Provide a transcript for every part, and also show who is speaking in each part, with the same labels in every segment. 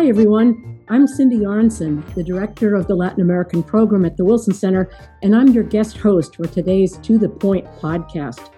Speaker 1: Hi, everyone. I'm Cindy Arnson, the director of the Latin American program at the Wilson Center, and I'm your guest host for today's To the Point podcast.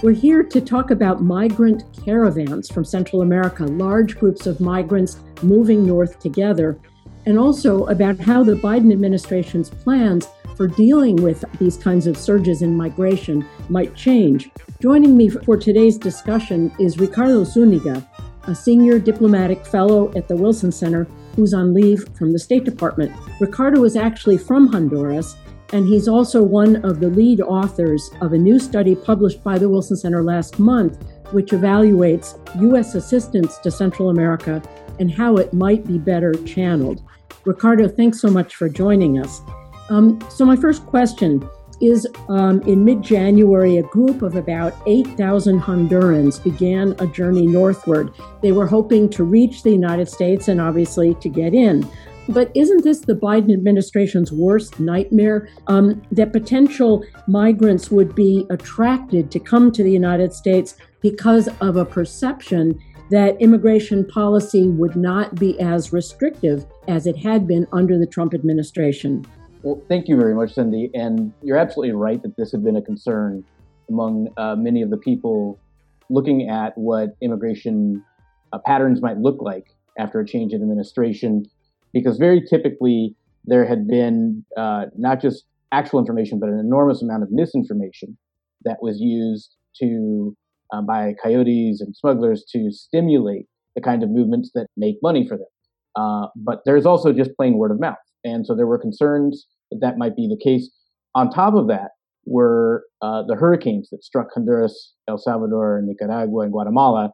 Speaker 1: We're here to talk about migrant caravans from Central America, large groups of migrants moving north together, and also about how the Biden administration's plans for dealing with these kinds of surges in migration might change. Joining me for today's discussion is Ricardo Zúñiga, a senior diplomatic fellow at the Wilson Center who's on leave from the State Department. Ricardo is actually from Honduras, and he's also one of the lead authors of a new study published by the Wilson Center last month, which evaluates U.S. assistance to Central America and how it might be better channeled. Ricardo, thanks so much for joining us. Um, so, my first question is um, in mid January, a group of about 8,000 Hondurans began a journey northward. They were hoping to reach the United States and obviously to get in. But isn't this the Biden administration's worst nightmare? Um, that potential migrants would be attracted to come to the United States because of a perception that immigration policy would not be as restrictive as it had been under the Trump administration.
Speaker 2: Well, thank you very much, Cindy. And you're absolutely right that this had been a concern among uh, many of the people looking at what immigration uh, patterns might look like after a change in administration, because very typically there had been uh, not just actual information, but an enormous amount of misinformation that was used to uh, by coyotes and smugglers to stimulate the kind of movements that make money for them. Uh, but there's also just plain word of mouth. And so there were concerns that might be the case. On top of that were uh, the hurricanes that struck Honduras, El Salvador, Nicaragua, and Guatemala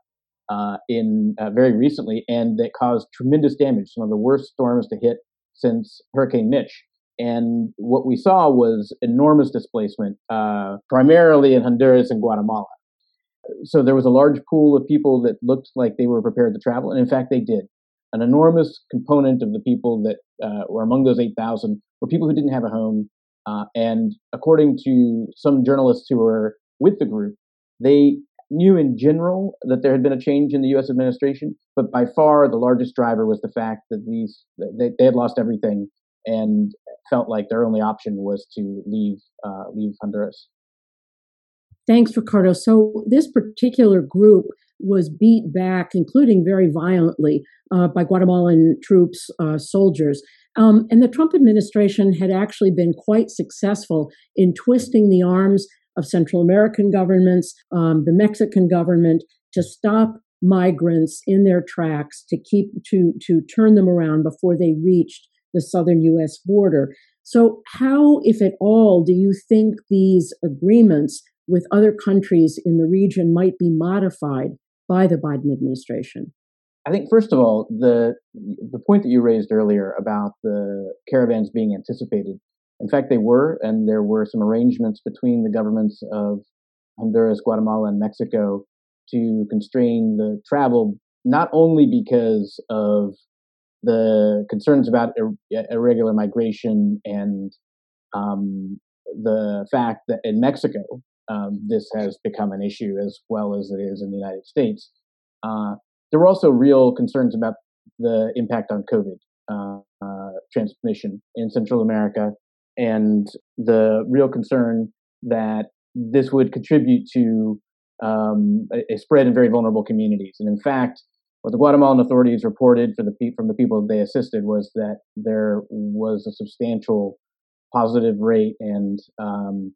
Speaker 2: uh, in uh, very recently, and that caused tremendous damage. Some of the worst storms to hit since Hurricane Mitch. And what we saw was enormous displacement, uh, primarily in Honduras and Guatemala. So there was a large pool of people that looked like they were prepared to travel, and in fact, they did an enormous component of the people that uh, were among those 8,000 were people who didn't have a home. Uh, and according to some journalists who were with the group, they knew in general that there had been a change in the U.S. administration, but by far the largest driver was the fact that these they, they had lost everything and felt like their only option was to leave uh, leave Honduras.
Speaker 1: Thanks, Ricardo. So this particular group was beat back, including very violently, uh, by Guatemalan troops, uh, soldiers. Um, and the Trump administration had actually been quite successful in twisting the arms of Central American governments, um, the Mexican government, to stop migrants in their tracks, to keep to to turn them around before they reached the southern U.S. border. So, how, if at all, do you think these agreements with other countries in the region might be modified by the Biden administration?
Speaker 2: I think first of all, the the point that you raised earlier about the caravans being anticipated. In fact, they were, and there were some arrangements between the governments of Honduras, Guatemala, and Mexico to constrain the travel, not only because of the concerns about ir- irregular migration and um, the fact that in Mexico um, this has become an issue as well as it is in the United States. Uh, there were also real concerns about the impact on COVID uh, uh, transmission in Central America and the real concern that this would contribute to um, a, a, spread in very vulnerable communities. And in fact, what the Guatemalan authorities reported for the from the people they assisted was that there was a substantial positive rate and um,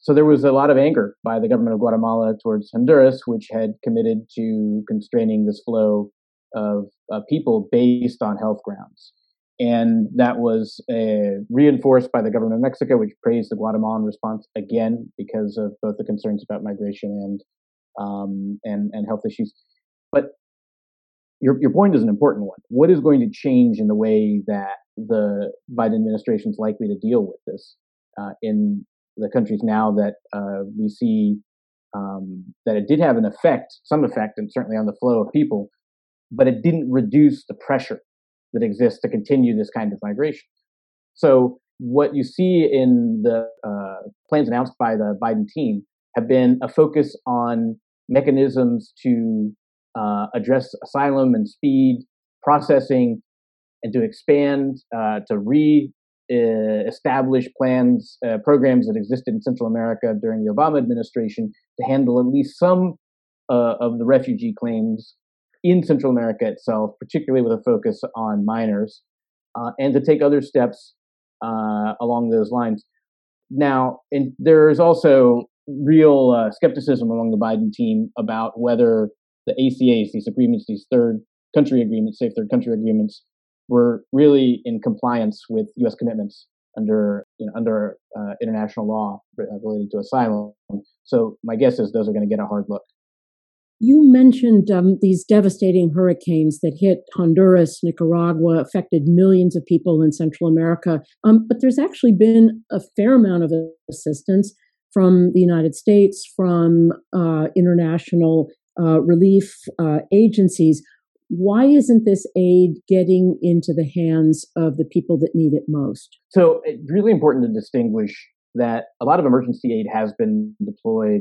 Speaker 2: so there was a lot of anger by the government of Guatemala towards Honduras, which had committed to constraining this flow of uh, people based on health grounds. And that was uh, reinforced by the government of Mexico, which praised the Guatemalan response again because of both the concerns about migration and um, and, and health issues. But your, your point is an important one. What is going to change in the way that the Biden administration is likely to deal with this uh, in the countries now that uh, we see um, that it did have an effect, some effect, and certainly on the flow of people, but it didn't reduce the pressure that exists to continue this kind of migration. So what you see in the uh, plans announced by the Biden team have been a focus on mechanisms to uh, address asylum and speed processing and to expand, uh, to re establish plans, uh, programs that existed in Central America during the Obama administration to handle at least some uh, of the refugee claims in Central America itself, particularly with a focus on minors, uh, and to take other steps uh, along those lines. Now, in, there is also real uh, skepticism among the Biden team about whether the ACAs, these agreements, these third country agreements, safe third country agreements, were really in compliance with U.S. commitments under you know, under uh, international law related to asylum. So my guess is those are going to get a hard look.
Speaker 1: You mentioned um, these devastating hurricanes that hit Honduras, Nicaragua, affected millions of people in Central America. Um, but there's actually been a fair amount of assistance from the United States, from uh, international uh, relief uh, agencies. Why isn't this aid getting into the hands of the people that need it most?
Speaker 2: So it's really important to distinguish that a lot of emergency aid has been deployed,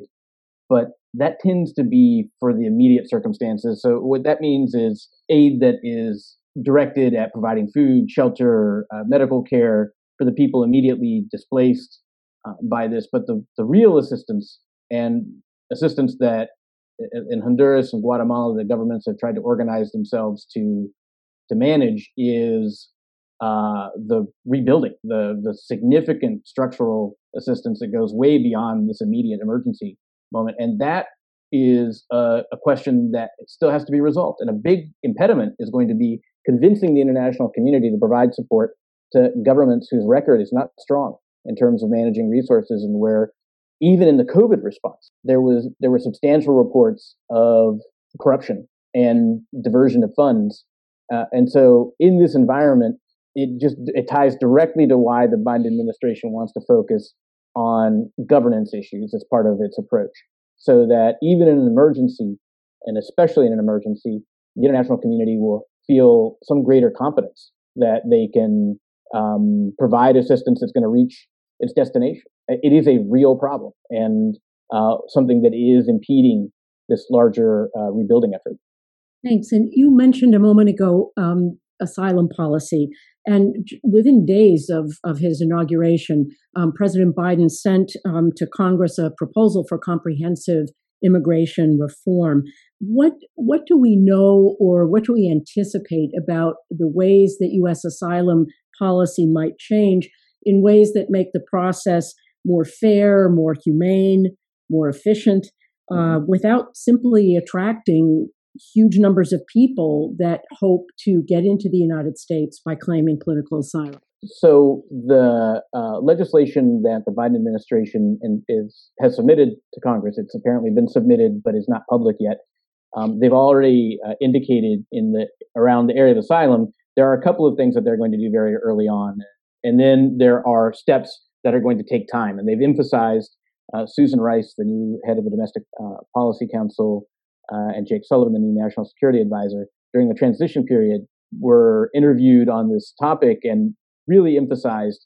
Speaker 2: but that tends to be for the immediate circumstances. So what that means is aid that is directed at providing food, shelter, uh, medical care for the people immediately displaced uh, by this. But the, the real assistance and assistance that in Honduras and Guatemala, the governments have tried to organize themselves to to manage is uh, the rebuilding, the the significant structural assistance that goes way beyond this immediate emergency moment, and that is a, a question that still has to be resolved. And a big impediment is going to be convincing the international community to provide support to governments whose record is not strong in terms of managing resources and where even in the COVID response, there was there were substantial reports of corruption and diversion of funds, uh, and so in this environment, it just it ties directly to why the Biden administration wants to focus on governance issues as part of its approach, so that even in an emergency, and especially in an emergency, the international community will feel some greater confidence that they can um, provide assistance that's going to reach its destination it is a real problem and uh, something that is impeding this larger uh, rebuilding effort.
Speaker 1: Thanks. And you mentioned a moment ago um, asylum policy. And within days of, of his inauguration, um, President Biden sent um, to Congress a proposal for comprehensive immigration reform. What what do we know, or what do we anticipate about the ways that U.S. asylum policy might change in ways that make the process more fair, more humane, more efficient, uh, mm-hmm. without simply attracting huge numbers of people that hope to get into the United States by claiming political asylum.
Speaker 2: So the uh, legislation that the Biden administration in, is has submitted to Congress, it's apparently been submitted, but is not public yet. Um, they've already uh, indicated in the around the area of asylum there are a couple of things that they're going to do very early on, and then there are steps that are going to take time. And they've emphasized uh, Susan Rice, the new head of the Domestic uh, Policy Council, uh, and Jake Sullivan, the new National Security Advisor, during the transition period, were interviewed on this topic and really emphasized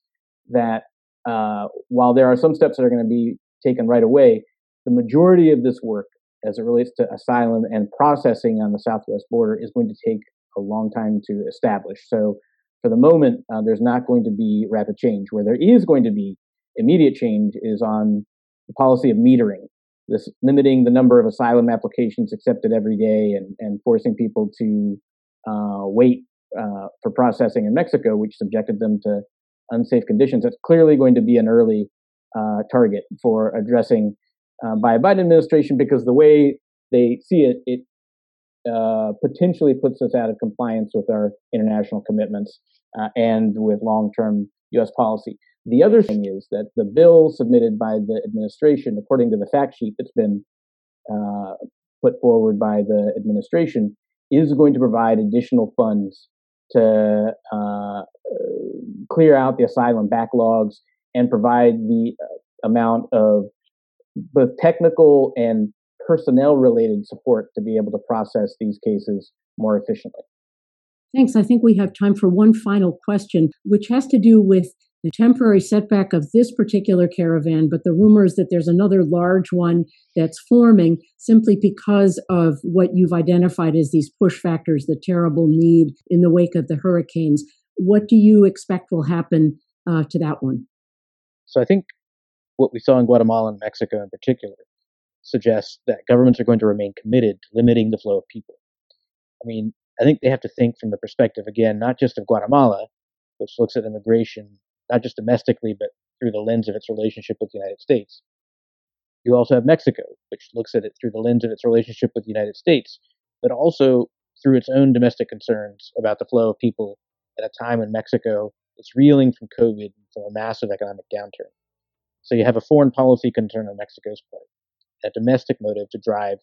Speaker 2: that uh, while there are some steps that are going to be taken right away, the majority of this work, as it relates to asylum and processing on the southwest border, is going to take a long time to establish. So for the moment, uh, there's not going to be rapid change. Where there is going to be immediate change is on the policy of metering, this limiting the number of asylum applications accepted every day and, and forcing people to uh, wait uh, for processing in Mexico, which subjected them to unsafe conditions. That's clearly going to be an early uh, target for addressing uh, by a Biden administration because the way they see it, it uh, potentially puts us out of compliance with our international commitments uh, and with long-term U.S. policy. The other thing is that the bill submitted by the administration, according to the fact sheet that's been uh, put forward by the administration, is going to provide additional funds to uh, clear out the asylum backlogs and provide the uh, amount of both technical and personnel related support to be able to process these cases more efficiently.
Speaker 1: Thanks. I think we have time for one final question, which has to do with the temporary setback of this particular caravan, but the rumors that there's another large one that's forming simply because of what you've identified as these push factors, the terrible need in the wake of the hurricanes. What do you expect will happen uh, to that one?
Speaker 2: So I think what we saw in Guatemala and Mexico in particular suggests that governments are going to remain committed to limiting the flow of people. I mean, I think they have to think from the perspective, again, not just of Guatemala, which looks at immigration not just domestically, but through the lens of its relationship with the United States. You also have Mexico, which looks at it through the lens of its relationship with the United States, but also through its own domestic concerns about the flow of people at a time when Mexico is reeling from COVID and from a massive economic downturn. So you have a foreign policy concern on Mexico's part, a domestic motive to drive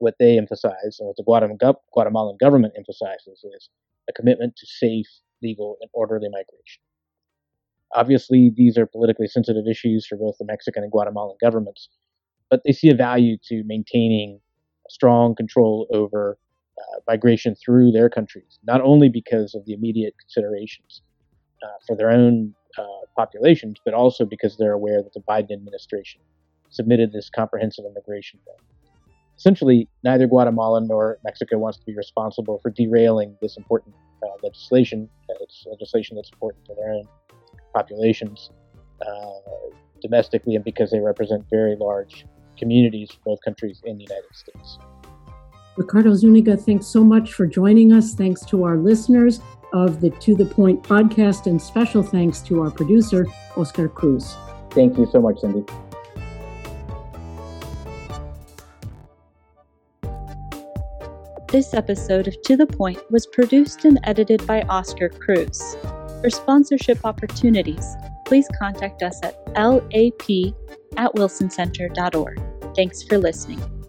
Speaker 2: what they emphasize and what the Guatemalan government emphasizes is a commitment to safe, legal, and orderly migration. Obviously, these are politically sensitive issues for both the Mexican and Guatemalan governments, but they see a value to maintaining strong control over uh, migration through their countries, not only because of the immediate considerations uh, for their own uh, populations, but also because they're aware that the Biden administration submitted this comprehensive immigration bill. Essentially, neither Guatemala nor Mexico wants to be responsible for derailing this important uh, legislation. It's legislation that's important to their own populations uh, domestically and because they represent very large communities for both countries in the United States.
Speaker 1: Ricardo Zúñiga, thanks so much for joining us. Thanks to our listeners of the To the Point podcast, and special thanks to our producer, Oscar Cruz.
Speaker 2: Thank you so much, Cindy.
Speaker 3: This episode of To the Point was produced and edited by Oscar Cruz. For sponsorship opportunities, please contact us at lap at wilsoncenter.org. Thanks for listening.